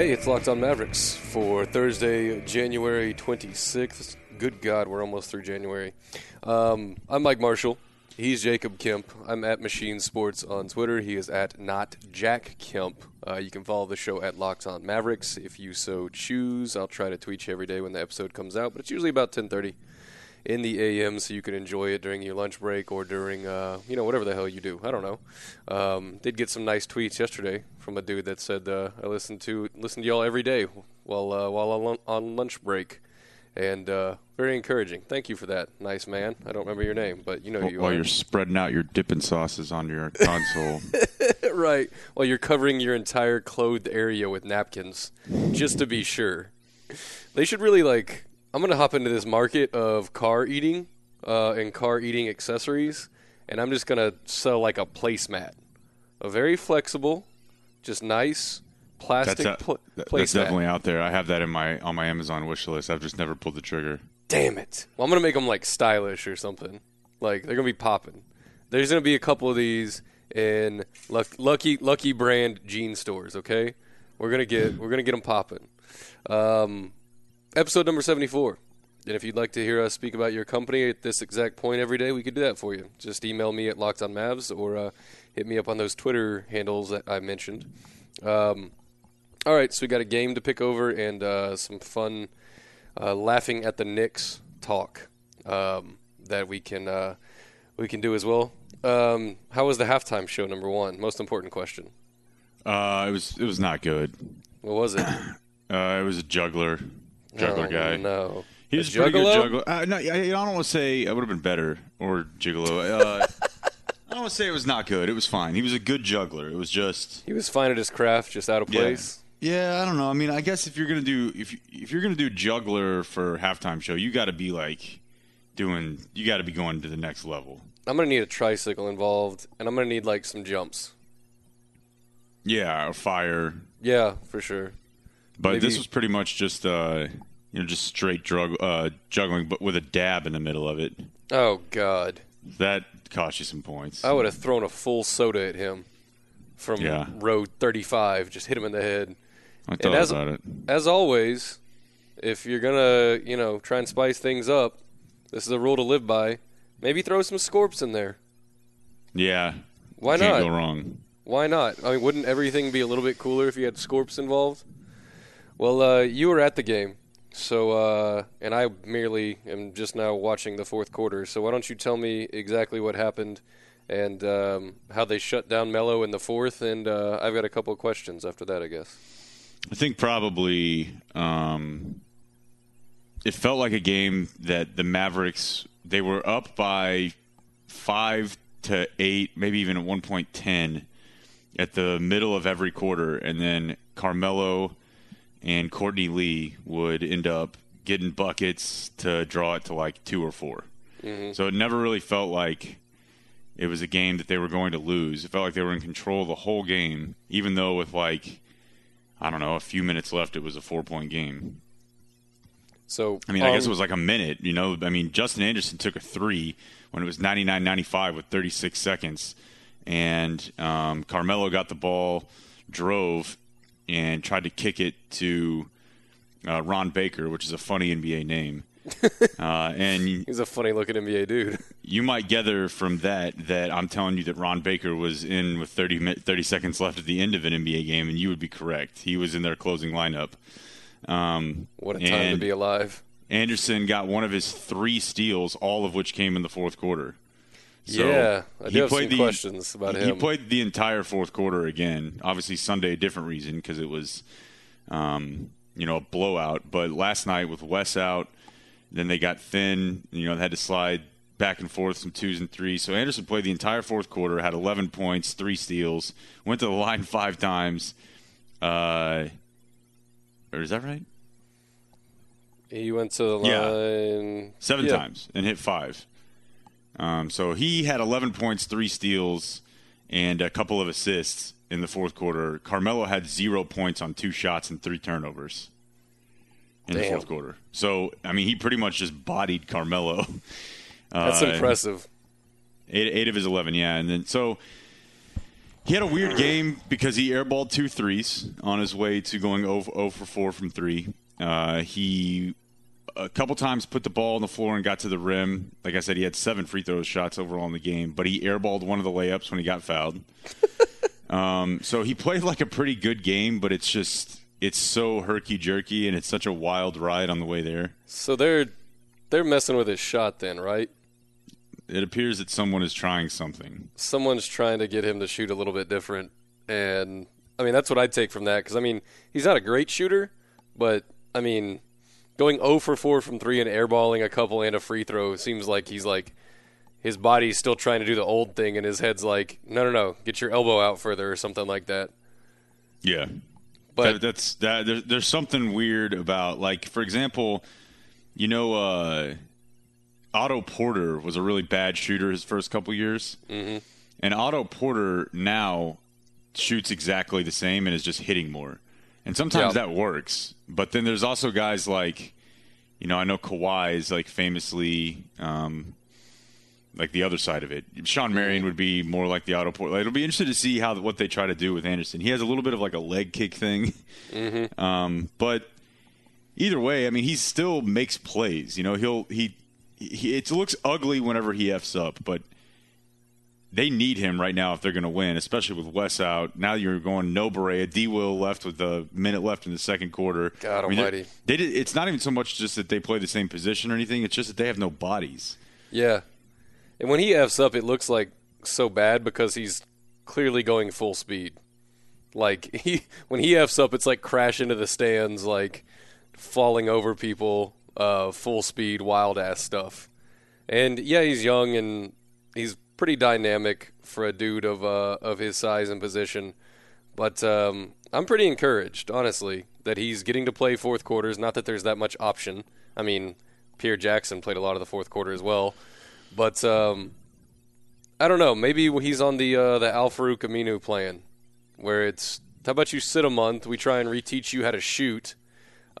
Hey, it's Locked On Mavericks for Thursday, January 26th. Good God, we're almost through January. Um, I'm Mike Marshall. He's Jacob Kemp. I'm at Machine Sports on Twitter. He is at not Jack Kemp. Uh, you can follow the show at Locked On Mavericks if you so choose. I'll try to tweet you every day when the episode comes out, but it's usually about 10:30 in the AM, so you can enjoy it during your lunch break or during, uh, you know, whatever the hell you do. I don't know. Um, did get some nice tweets yesterday from a dude that said uh, I listen to listen to y'all every day while uh, while on, on lunch break, and uh, very encouraging. Thank you for that, nice man. I don't remember your name, but you know While, you while are. you're spreading out your dipping sauces on your console. right. While you're covering your entire clothed area with napkins, just to be sure. They should really like. I'm gonna hop into this market of car eating uh, and car eating accessories, and I'm just gonna sell like a placemat, a very flexible, just nice plastic that's, a- pl- placemat. that's definitely out there. I have that in my on my Amazon wish list. I've just never pulled the trigger. Damn it! Well, I'm gonna make them like stylish or something. Like they're gonna be popping. There's gonna be a couple of these in Luck- Lucky Lucky Brand jean stores. Okay, we're gonna get we're gonna get them popping. Um, episode number 74. And if you'd like to hear us speak about your company at this exact point every day, we could do that for you. Just email me at Locked On Mavs or uh, hit me up on those Twitter handles that I mentioned. Um, all right, so we got a game to pick over and uh, some fun uh, laughing at the Knicks talk um, that we can uh, we can do as well. Um, how was the halftime show? Number one, most important question. Uh, it was it was not good. What was it? Uh, it was a juggler, juggler oh, guy. No, He was a pretty good juggler. Uh, no, I, I don't want to say I would have been better or gigolo. Uh, I don't want to say it was not good. It was fine. He was a good juggler. It was just He was fine at his craft, just out of place. Yeah, I don't know. I mean, I guess if you're gonna do if you, if you're gonna do juggler for halftime show, you got to be like doing. You got to be going to the next level. I'm gonna need a tricycle involved, and I'm gonna need like some jumps. Yeah, or fire. Yeah, for sure. But Maybe- this was pretty much just uh, you know just straight drug uh, juggling, but with a dab in the middle of it. Oh God, That cost you some points. I would have thrown a full soda at him from Yeah. row 35. Just hit him in the head. I And thought as, about it. as always, if you're gonna, you know, try and spice things up, this is a rule to live by. Maybe throw some scorps in there. Yeah, Why can't not? go wrong. Why not? I mean, wouldn't everything be a little bit cooler if you had scorps involved? Well, uh, you were at the game, so uh, and I merely am just now watching the fourth quarter. So why don't you tell me exactly what happened and um, how they shut down Melo in the fourth? And uh, I've got a couple of questions after that, I guess. I think probably um, it felt like a game that the Mavericks they were up by five to eight, maybe even at one point ten at the middle of every quarter, and then Carmelo and Courtney Lee would end up getting buckets to draw it to like two or 4 So it never really felt like it was a game that they were going to lose. It felt like they were in control the whole game, even though with like I don't know, a few minutes left, it was a four point game. So I mean, I guess um, it was like a minute, you know. I mean, Justin Anderson took a three when it was 99 95 with 36 seconds. And um, Carmelo got the ball, drove, and tried to kick it to uh, Ron Baker, which is a funny NBA name. uh, and He's a funny looking NBA dude. you might gather from that that I'm telling you that Ron Baker was in with 30, mi- 30 seconds left at the end of an NBA game, and you would be correct. He was in their closing lineup. Um, What a time to be alive. Anderson got one of his three steals, all of which came in the fourth quarter. So yeah, I he do have some the- questions about he him. He played the entire fourth quarter again. Obviously, Sunday a different reason because it was, um, you know, a blowout. But last night with Wes out, then they got thin. You know, they had to slide back and forth some twos and threes. So Anderson played the entire fourth quarter, had 11 points, three steals, went to the line five times. Uh, or is that right? he went to the Yeah. line seven Yeah. times and hit five. Um, so he had 11 points, three steals, and a couple of assists in the fourth quarter. Carmelo had zero points on two shots and three turnovers in the fourth quarter. So I mean, he pretty much just bodied Carmelo. That's Uh, impressive. Eight, eight of his 11, yeah. And then so he had a weird game because he airballed two threes on his way to going 0, 0 for 4 from three. Uh, he a couple times put the ball on the floor and got to the rim. Like I said, he had seven free throw shots overall in the game, but he airballed one of the layups when he got fouled. um, so he played like a pretty good game, but it's just it's so herky jerky and it's such a wild ride on the way there. So they're they're messing with his shot then, right? It appears that someone is trying something. Someone's trying to get him to shoot a little bit different, and I mean that's what I'd take from that because I mean he's not a great shooter, but I mean going 0 for 4 from three and airballing a couple and a free throw seems like he's like his body's still trying to do the old thing and his head's like no no no get your elbow out further or something like that. Yeah, But that, that's that. There, there's something weird about, like, for example, you know, uh, Otto Porter was a really bad shooter his first couple years, mm-hmm. and Otto Porter now shoots exactly the same and is just hitting more. And sometimes that works, but then there's also guys like, you know, I know Kawhi is like famously. Um, like the other side of it. Shawn Marion would be more like the auto port. It'll be interesting to see how what they try to do with Anderson. He has a little bit of like a leg kick thing, um, but either way, I mean, he still makes plays. You know, he'll he, he it looks ugly whenever he f's up, but they need him right now if they're going to win, especially with Wes out. Now you're going no Barea, D. Will left with a minute left in the second quarter. God I mean, they- almighty. They did, it's not even so much just that they play the same position or anything. It's just that they have no bodies. Yeah. And when he F's up, it looks like so bad because he's clearly going full speed. Like he when he F's up, it's like crash into the stands, like falling over people, uh, full speed, wild ass stuff. And yeah, he's young and he's pretty dynamic for a dude of uh, of his size and position. But um, I'm pretty encouraged, honestly, that he's getting to play fourth quarters. Not that there's that much option. I mean, Pierre Jackson played a lot of the fourth quarter as well. But um, I don't know. Maybe he's on the uh, the Al-Farouq Aminu plan, where it's how about you sit a month? We try and reteach you how to shoot,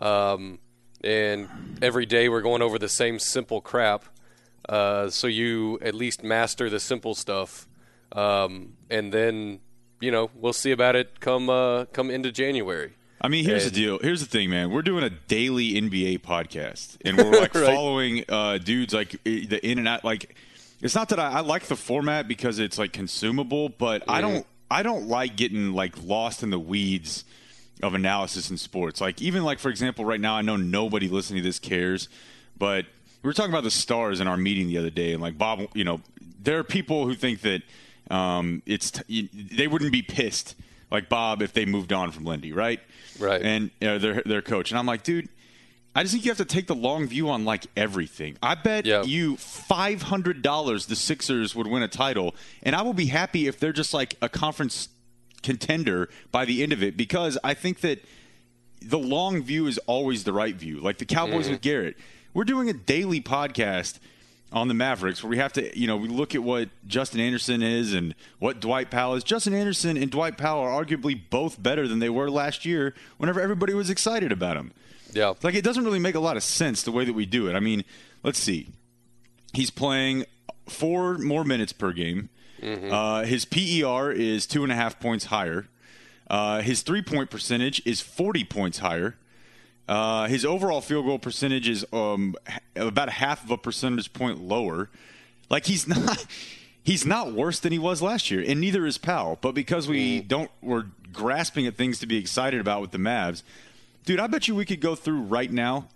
um, and every day we're going over the same simple crap, uh, so you at least master the simple stuff, um, and then you know we'll see about it come uh, come into January. I mean, here's And- the deal. Here's the thing, man. We're doing a daily NBA podcast, and we're like Right. following uh, dudes like the in and out. Like, it's not that I, I like the format because it's like consumable, but I don't. I don't like getting like lost in the weeds of analysis in sports. Like, even like for example, right now, I know nobody listening to this cares, but we were talking about the stars in our meeting the other day, and like Bob, you know, there are people who think that um, it's t- they wouldn't be pissed like Bob if they moved on from Lindy, right? Right. And you know, their their coach, and I'm like, dude. I just think you have to take the long view on like everything. I bet Yeah. you five hundred dollars the Sixers would win a title, and I will be happy if they're just like a conference contender by the end of it because I think that the long view is always the right view. Like the Cowboys with Garrett. We're doing a daily podcast on the Mavericks where we have to, you know, we look at what Justin Anderson is and what Dwight Powell is. Justin Anderson and Dwight Powell are arguably both better than they were last year whenever everybody was excited about them. Yeah. Like it doesn't really make a lot of sense the way that we do it. I mean, let's see. He's playing four more minutes per game. Uh, his PER is two and a half points higher. Uh, his three point percentage is 40 points higher. Uh, his overall field goal percentage is um, about a half of a percentage point lower. Like he's not he's not worse than he was last year, and neither is Powell. But because we don't we're grasping at things to be excited about with the Mavs, dude, I bet you we could go through right now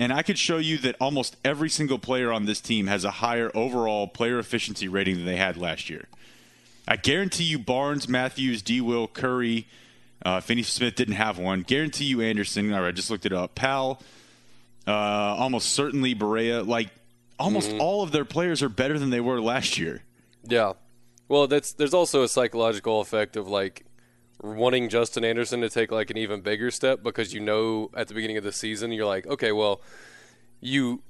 and I could show you that almost every single player on this team has a higher overall player efficiency rating than they had last year. I guarantee you Barnes, Matthews, D. Will, Curry, uh, Finney Smith didn't have one. Guarantee you Anderson. All right, I just looked it up. Pal, uh, almost certainly Barea. Like almost all of their players are better than they were last year. Yeah. Well, that's there's also a psychological effect of like wanting Justin Anderson to take like an even bigger step because you know at the beginning of the season you're like, okay, well, you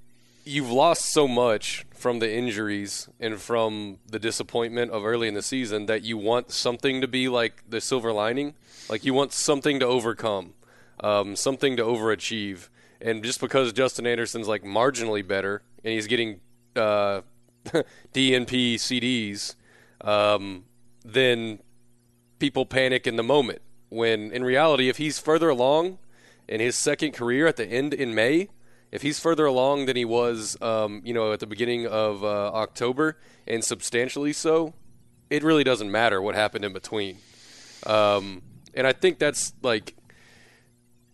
you've lost so much from the injuries and from the disappointment of early in the season that you want something to be like the silver lining, like you want something to overcome, um, something to overachieve. And just because Justin Anderson's like marginally better and he's getting uh, DNP CDs, um, then people panic in the moment. When in reality, if he's further along in his second career at the end in May, if he's further along than he was, um, you know, at the beginning of uh, October, and substantially so, it really doesn't matter what happened in between. Um, and I think that's like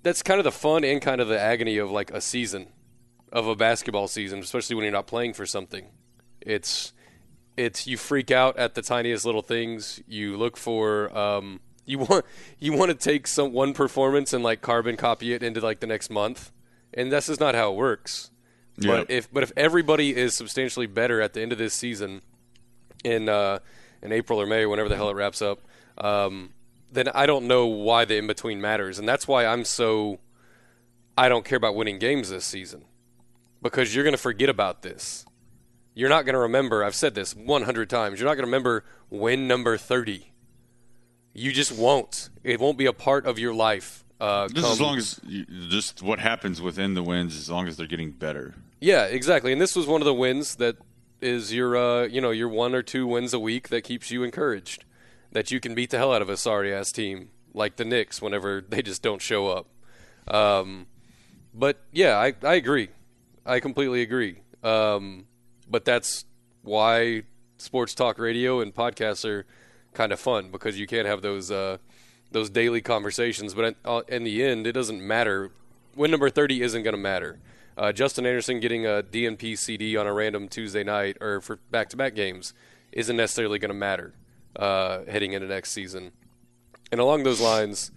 that's kind of the fun and kind of the agony of like a season of a basketball season, especially when you're not playing for something. It's it's you freak out at the tiniest little things. You look for um, you want you want to take some one performance and like carbon copy it into like the next month, and this is not how it works. Yeah. But if but if everybody is substantially better at the end of this season, in uh, in April or May, whenever the hell it wraps up, um, then I don't know why the in between matters, and that's why I'm so I don't care about winning games this season because you're going to forget about this. You're not going to remember. I've said this 100 times. You're not going to remember win number 30. You just won't. It won't be a part of your life. Uh, Just come- as long as you, just what happens within the wins, as long as they're getting better. Yeah, exactly. And this was one of the wins that is your, uh, you know, your one or two wins a week that keeps you encouraged. That you can beat the hell out of a sorry ass team like the Knicks whenever they just don't show up. Um, but yeah, I, I agree. I completely agree. Um, but that's why sports talk radio and podcasts are kind of fun because you can't have those uh, those daily conversations. But in, uh, the end, it doesn't matter. Win number thirty isn't going to matter. Uh, Justin Anderson getting a DNP CD on a random Tuesday night or for back-to-back games isn't necessarily going to matter uh, heading into next season. And along those lines,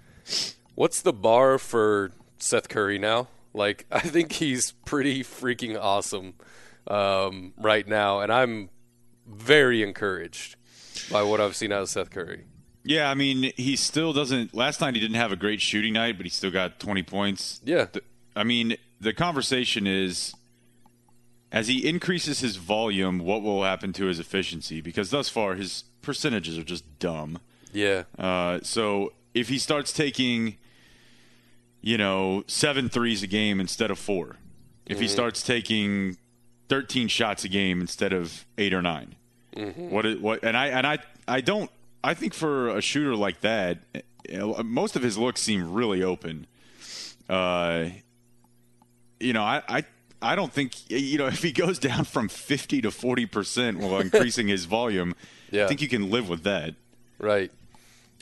what's the bar for Seth Curry now? Like, I think he's pretty freaking awesome um, right now, and I'm very encouraged by what I've seen out of Seth Curry. Yeah, I mean, he still doesn't. Last night he didn't have a great shooting night, but he still got 20 points. Yeah. The- I mean, the conversation is as he increases his volume, what will happen to his efficiency? Because thus far, his percentages are just dumb. Yeah, Uh, so if he starts taking, you know, seven threes a game instead of four, if he starts taking 13 shots a game instead of eight or 9 what? It, what? And I and I I don't. I think for a shooter like that, uh, most of his looks seem really open. Uh, you know, I. I I don't think you know if he goes down from 50 to 40 percent while increasing his volume. Yeah. I think you can live with that. right.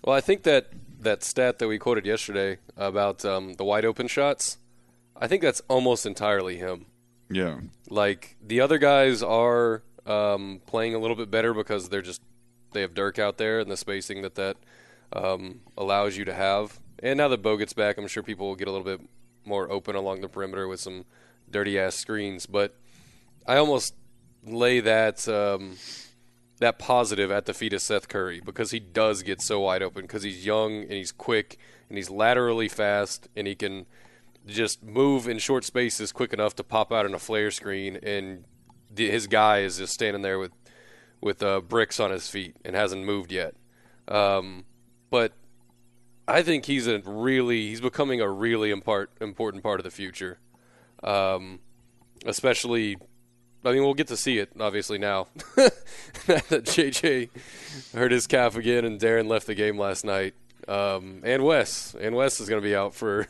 Well, I think that that stat that we quoted yesterday about um, the wide open shots, I think that's almost entirely him. Yeah. Like the other guys are um, playing a little bit better because they're just they have Dirk out there and the spacing that that um, allows you to have. And now that Bo gets back, I'm sure people will get a little bit more open along the perimeter with some dirty ass screens. But I almost lay that um, that positive at the feet of Seth Curry because he does get so wide open because he's young and he's quick and he's laterally fast and he can just move in short spaces quick enough to pop out in a flare screen and his guy is just standing there with with uh, bricks on his feet and hasn't moved yet. Um, but I think he's a really he's becoming a really impart, important part of the future. Um, especially I mean, we'll get to see it obviously now that JJ hurt his calf again and Darren left the game last night. Um, and Wes, and Wes is going to be out for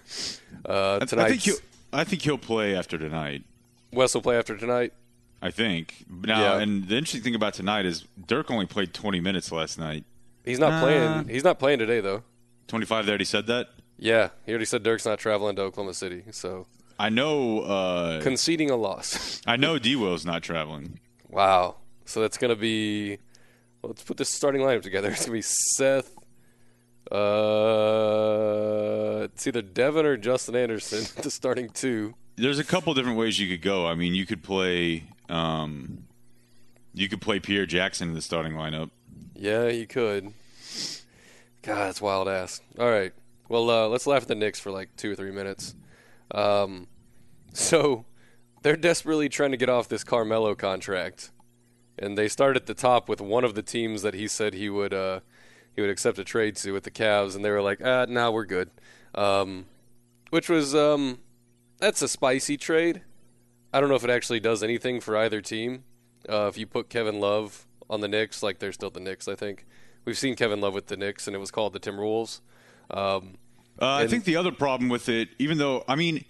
uh, tonight. I. I think he'll play after tonight. Wes will play after tonight. I think now, Yeah. and the interesting thing about tonight is Dirk only played 20 minutes last night. He's not Nah. playing. He's not playing today though. 25. They already said that. Yeah, he already said Dirk's not traveling to Oklahoma City, so I know. Uh, conceding a loss. I know D Will's not traveling. wow. So that's going to be. Let's put this starting lineup together. It's going to be Seth. Uh, it's either Devin or Justin Anderson, the starting two. There's a couple different ways you could go. I mean, you could play. Um, you could play Pierre Jackson in the starting lineup. Yeah, you could. God, that's wild ass. All right. Well, uh, let's laugh at the Knicks for like two or three minutes. Um, so they're desperately trying to get off this Carmelo contract, and they start at the top with one of the teams that he said he would uh, he would accept a trade to with the Cavs, and they were like, ah, now we're good. Um, which was um, that's a spicy trade. I don't know if it actually does anything for either team. Uh, if you put Kevin Love on the Knicks, like they're still the Knicks, I think. We've seen Kevin Love with the Knicks, and it was called the Timberwolves. Um, Uh, I think the other problem with it, even though I mean,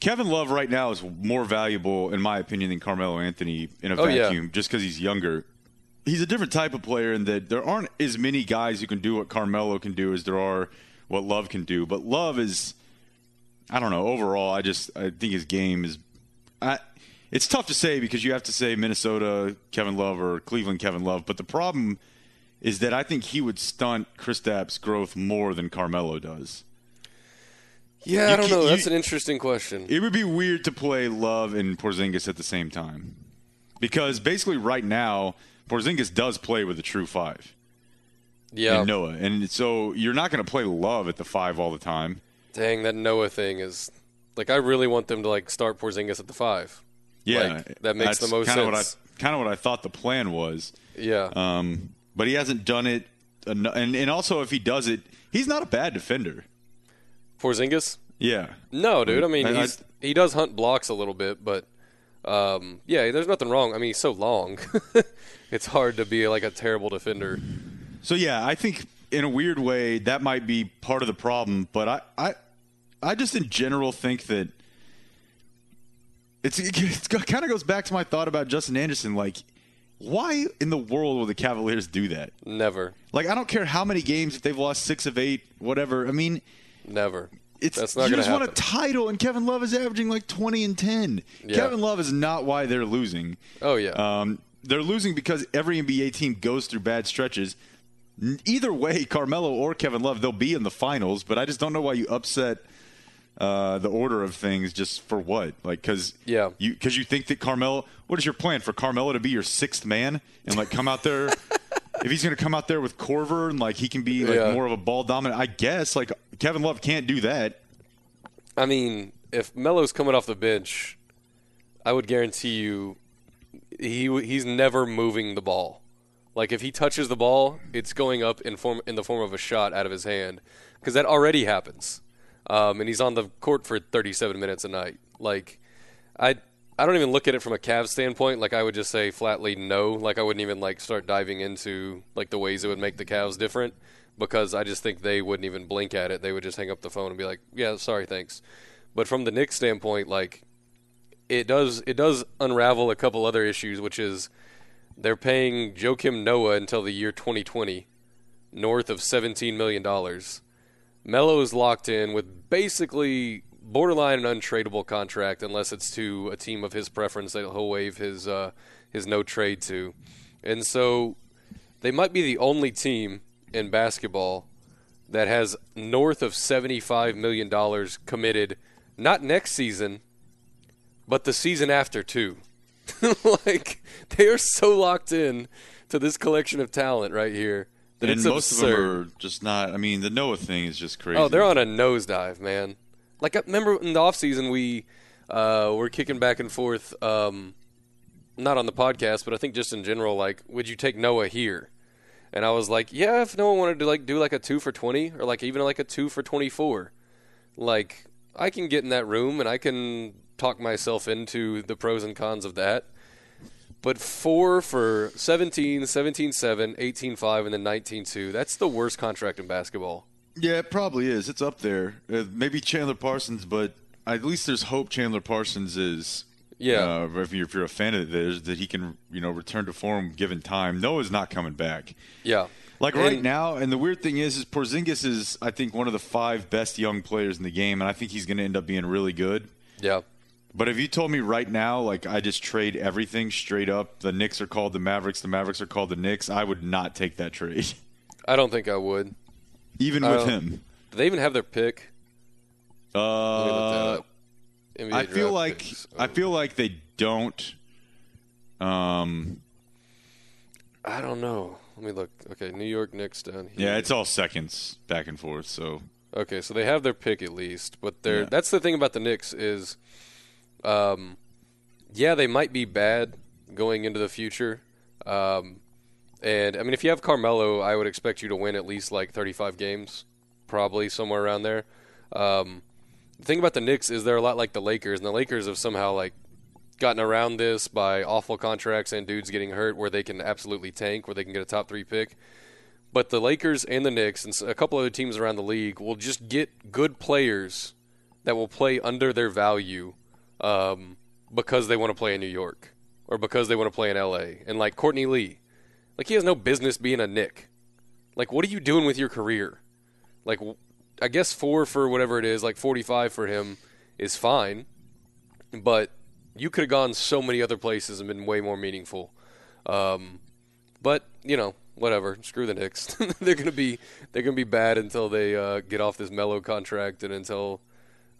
Kevin Love right now is more valuable, in my opinion, than Carmelo Anthony in a Oh, yeah. vacuum, just because he's younger. He's a different type of player in that there aren't as many guys who can do what Carmelo can do as there are what Love can do. But Love is, I don't know. Overall, I just I think his game is. I, it's tough to say because you have to say Minnesota Kevin Love or Cleveland Kevin Love. But the problem is that I think he would stunt Kristaps' growth more than Carmelo does. yeah, You I don't ca- know. you- That's an interesting question. It would be weird to play Love and Porzingis at the same time, because basically right now Porzingis does play with a true five yeah, and Noah, and so you're not going to play Love at the five all the time. dang, that Noah thing is like I really want them to like start Porzingis at the five. Yeah, Like, that makes the most kinda sense. What I, kind of what I thought the plan was, Yeah, um, but he hasn't done it. en- And and also if he does it, he's not a bad defender. Porzingis. Yeah, No, dude. I mean, I- I- he does hunt blocks a little bit, but um, yeah, there's nothing wrong. I mean, he's so long. it's hard to be like a terrible defender. So yeah, I think in a weird way that might be part of the problem, but I I, I just in general think that it's it kind of goes back to my thought about Justin Anderson. Like, why in the world would the Cavaliers do that? Never, Like, I don't care how many games if they've lost six of eight, whatever. I mean, never. it's That's not you just want a title, and Kevin Love is averaging like twenty and ten. Yeah. Kevin Love is not why they're losing. Oh yeah. Um, they're losing because every NBA team goes through bad stretches. Either way, Carmelo or Kevin Love, they'll be in the finals. But I just don't know why you upset uh, the order of things just for what? Like, because Yeah. you because you think that Carmelo. What is your plan for Carmelo to be your sixth man and like come out there? if he's going to come out there with Korver and like he can be like Yeah. more of a ball dominant, I guess like Kevin Love can't do that. I mean, if Melo's coming off the bench, I would guarantee you he he's never moving the ball. Like if he touches the ball, it's going up in form in the form of a shot out of his hand because that already happens. Um, and he's on the court for 37 minutes a night. Like I I don't even look at it from a Cavs standpoint. Like I would just say flatly no. Like I wouldn't even like start diving into like the ways it would make the Cavs different because I just think they wouldn't even blink at it. They would just hang up the phone and be like, "Yeah, sorry, thanks." But from the Knicks standpoint, like it does it does unravel a couple other issues, which is they're paying Joakim Noah until the year 2020, north of 17 million dollars. Melo is locked in with basically borderline an untradeable contract unless it's to a team of his preference that he'll waive his uh, his no trade to, and so they might be the only team in basketball that has north of 75 million dollars committed, not next season, but the season after too. like they are so locked in to this collection of talent right here that and it's most absurd. of them are just not. I mean, the Noah thing is just crazy. Oh, they're on a nosedive, man. Like, I remember in the offseason, we uh, were kicking back and forth, um, not on the podcast, but I think just in general, like, would you take Noah here? And I was like, yeah, if Noah wanted to, like, do, like, a 2 for 20 or, like, even, like, a 2 for 24, like, I can get in that room and I can talk myself into the pros and cons of that. But four for 17, 17 7, 18 5, and then 19 2, that's the worst contract in basketball. Yeah, it probably is. It's up there. Uh, maybe Chandler Parsons, but at least there's hope. Chandler Parsons is. Yeah. Uh, if, you're, if you're a fan of theirs, that he can, you know, return to form given time. Noah's not coming back. Yeah. Like right And- now, and the weird thing is, is Porzingis is, I think, one of the five best young players in the game, and I think he's going to end up being really good. Yeah. But if you told me right now, like I just trade everything straight up, the Knicks are called the Mavericks, the Mavericks are called the Knicks, I would not take that trade, I don't think I would. even I with him. Do they even have their pick? Let me look that Uh, I feel like picks. I feel like they don't. Um, I don't know. Let me look. Okay, New York Knicks down here. yeah, it's all seconds back and forth. So Okay, so they have their pick at least, but they're Yeah. that's the thing about the Knicks is, um, yeah, they might be bad going into the future, um, and I mean if you have Carmelo, I would expect you to win at least like 35 games, probably somewhere around there. Um, the thing about the Knicks is they're a lot like the Lakers, and the Lakers have somehow like gotten around this by awful contracts and dudes getting hurt, where they can absolutely tank, where they can get a top three pick. But the Lakers and the Knicks and a couple other teams around the league will just get good players that will play under their value um, because they want to play in New York or because they want to play in LA. And like Courtney Lee, like he has no business being a Knick. Like, what are you doing with your career? Like, I guess four for whatever it is, like 45 for him is fine, but you could have gone so many other places and been way more meaningful. Um, but you know, whatever. Screw the Knicks. they're gonna be they're gonna be bad until they uh, get off this Melo contract and until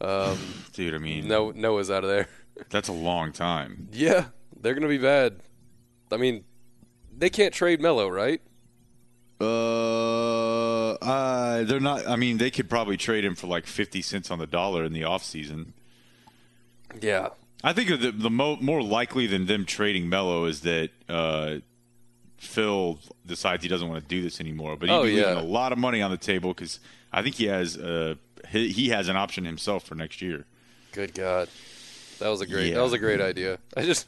um, dude, I mean, no, Noah's out of there. that's a long time. Yeah, they're gonna be bad. I mean, they can't trade Melo, right? Uh, uh, they're not. I mean, they could probably trade him for like fifty cents on the dollar in the off season. Yeah. I think the the mo- more likely than them trading Melo is that uh, Phil decides he doesn't want to do this anymore. But he'd Oh, be yeah. leaving a lot of money on the table because I think he has uh, he, he has an option himself for next year. Good God, that was a great Yeah. that was a great idea. I just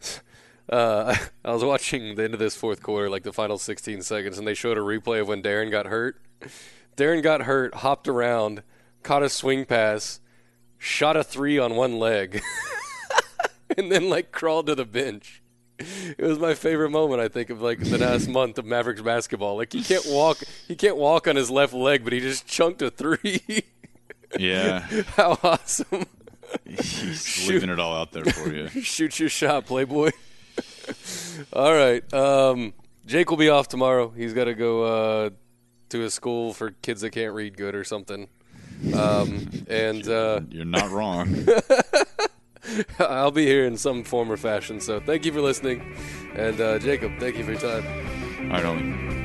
uh, I was watching the end of this fourth quarter, like the final 16 seconds, and they showed a replay of when Darren got hurt. Darren got hurt, hopped around, caught a swing pass, shot a three on one leg, and then like crawled to the bench. It was my favorite moment, I think, of like the last month of Mavericks basketball. Like he can't walk, he can't walk on his left leg, but he just chunked a three. Yeah, How awesome! he's leaving it all out there for you. Shoot your shot, Playboy. All right. Um, Jake will be off tomorrow. He's got to go uh, to a school for kids that can't read good or something. Um, and uh, You're not wrong. I'll be here in some form or fashion. So thank you for listening. And uh, Jacob, thank you for your time. I don't.